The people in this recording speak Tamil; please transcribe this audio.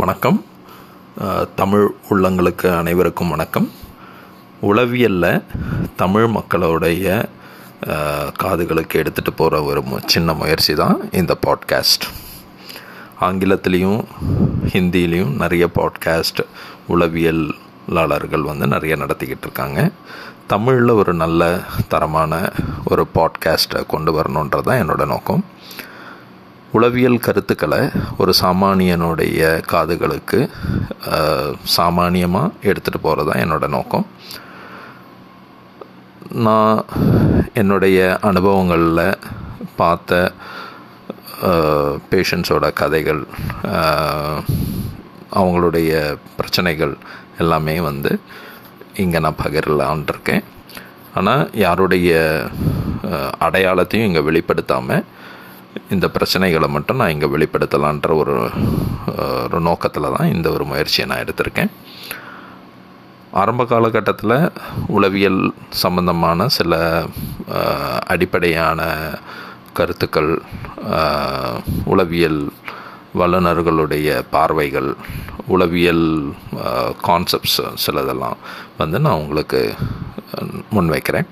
வணக்கம். தமிழ் உள்ளங்களுக்கு அனைவருக்கும் வணக்கம். உளவியலில் தமிழ் மக்களுடைய காதுகளுக்கு எடுத்துகிட்டு போகிற ஒரு சின்ன முயற்சி தான் இந்த பாட்காஸ்ட். ஆங்கிலத்திலையும் ஹிந்திலையும் நிறைய பாட்காஸ்ட் உளவியலாளர்கள் வந்து நிறைய நடத்திக்கிட்டு இருக்காங்க. தமிழில் ஒரு நல்ல தரமான ஒரு பாட்காஸ்ட்டை கொண்டு வரணுன்றது தான் என்னோட நோக்கம். உளவியல் கருத்துக்களை ஒரு சாமானியனுடைய காதுகளுக்கு சாமானியமாக எடுத்துகிட்டு போகிறது தான் என்னோடய நோக்கம். நான் என்னுடைய அனுபவங்களில் பார்த்த பேஷண்ட்ஸோட கதைகள் அவங்களுடைய பிரச்சனைகள் எல்லாமே வந்து இங்கே நான் பகிரலான் இருக்கேன் ஆனால் யாருடைய அடையாளத்தையும் இங்கே வெளிப்படுத்தாமல் இந்த பிரச்சனைகளை மட்டும் நான் இங்கே வெளிப்படுத்தலான்ற ஒரு ஒரு நோக்கத்தில் தான் இந்த ஒரு முயற்சியை நான் எடுத்திருக்கேன். ஆரம்ப காலகட்டத்தில் உளவியல் சம்பந்தமான சில அடிப்படையான கருத்துக்கள் உளவியல் வல்லுநர்களுடைய பார்வைகள் உளவியல் கான்செப்ட்ஸ் சிலதெல்லாம் வந்து நான் உங்களுக்கு முன்வைக்கிறேன்.